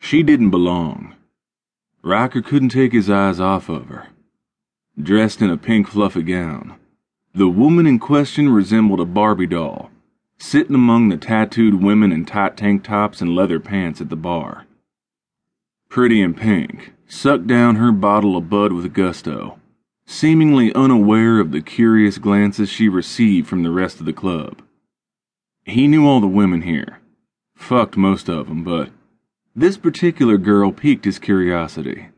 She didn't belong. Ryker couldn't take his eyes off of her. Dressed in a pink fluffy gown, the woman in question resembled a Barbie doll, sitting among the tattooed women in tight tank tops and leather pants at the bar. Pretty in pink sucked down her bottle of Bud with gusto, seemingly unaware of the curious glances she received from the rest of the club. He knew all the women here, fucked most of them, but this particular girl piqued his curiosity.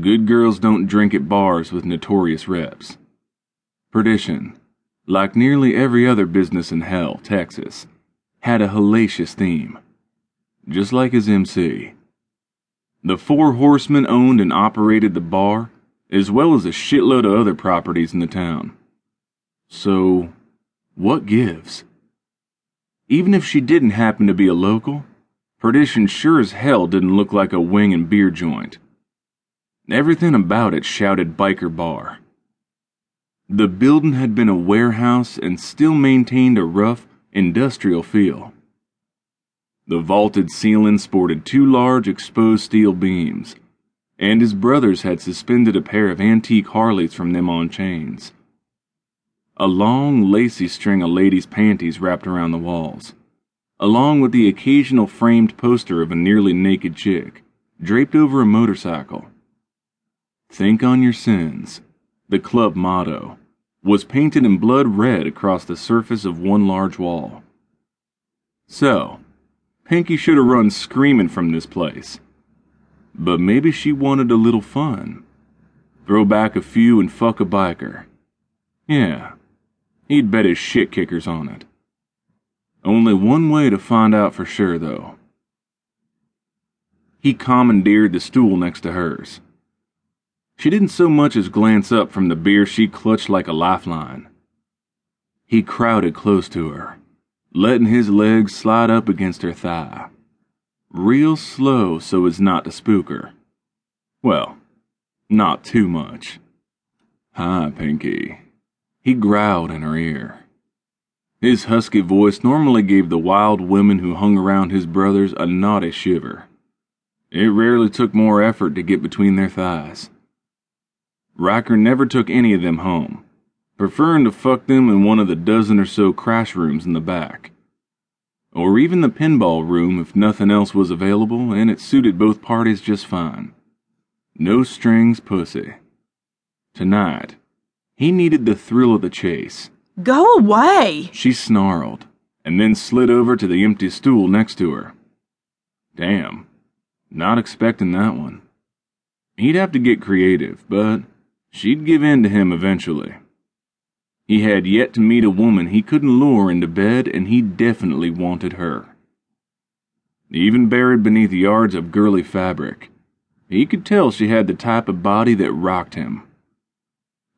Good girls don't drink at bars with notorious reps. Perdition, like nearly every other business in hell, Texas, had a hellacious theme, just like his MC. The Four Horsemen owned and operated the bar, as well as a shitload of other properties in the town. So, what gives? Even if she didn't happen to be a local, Perdition sure as hell didn't look like a wing and beer joint. Everything about it shouted biker bar. The building had been a warehouse and still maintained a rough, industrial feel. The vaulted ceiling sported two large exposed steel beams, and his brothers had suspended a pair of antique Harleys from them on chains. A long, lacy string of ladies' panties wrapped around the walls, along with the occasional framed poster of a nearly naked chick, draped over a motorcycle. Think on your sins, the club motto, was painted in blood red across the surface of one large wall. So, Pinky should have run screaming from this place. But maybe she wanted a little fun. Throw back a few and fuck a biker. Yeah, he'd bet his shit kickers on it. Only one way to find out for sure, though. He commandeered the stool next to hers. She didn't so much as glance up from the beer she clutched like a lifeline. He crowded close to her letting his legs slide up against her thigh. Real slow so as not to spook her. Well, not too much. Hi, Pinky. He growled in her ear. His husky voice normally gave the wild women who hung around his brothers a naughty shiver. It rarely took more effort to get between their thighs. Ryker never took any of them home, preferring to fuck them in one of the dozen or so crash rooms in the back. Or even the pinball room if nothing else was available and it suited both parties just fine. No strings pussy. Tonight, he needed the thrill of the chase. Go away! She snarled, and then slid over to the empty stool next to her. Damn, not expecting that one. He'd have to get creative, but she'd give in to him eventually. He had yet to meet a woman he couldn't lure into bed, and he definitely wanted her. Even buried beneath yards of girly fabric, he could tell she had the type of body that rocked him.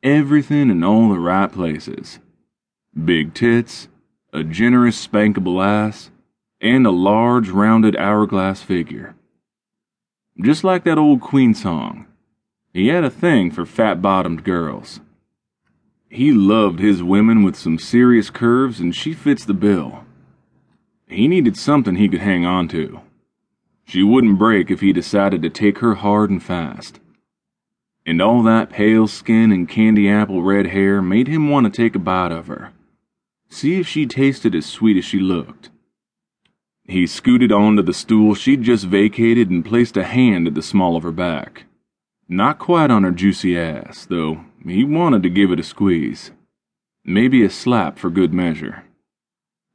Everything in all the right places big tits, a generous, spankable ass, and a large, rounded hourglass figure. Just like that old Queen song, he had a thing for fat bottomed girls. He loved his women with some serious curves, and she fits the bill. He needed something he could hang on to. She wouldn't break if he decided to take her hard and fast. And all that pale skin and candy apple red hair made him want to take a bite of her. See if she tasted as sweet as she looked. He scooted onto the stool she'd just vacated and placed a hand at the small of her back. Not quite on her juicy ass, though he wanted to give it a squeeze. Maybe a slap for good measure.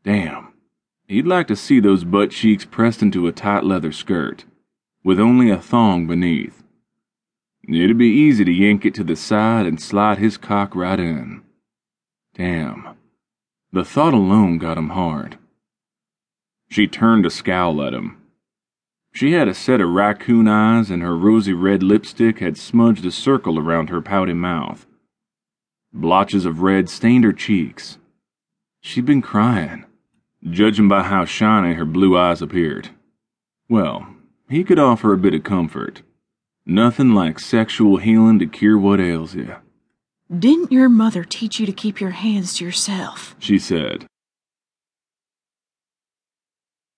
Damn, he'd like to see those butt cheeks pressed into a tight leather skirt, with only a thong beneath. It'd be easy to yank it to the side and slide his cock right in. Damn, the thought alone got him hard. She turned to scowl at him, she had a set of raccoon eyes, and her rosy red lipstick had smudged a circle around her pouty mouth. Blotches of red stained her cheeks. She'd been crying, judging by how shiny her blue eyes appeared. Well, he could offer a bit of comfort. Nothing like sexual healing to cure what ails you. Didn't your mother teach you to keep your hands to yourself? She said.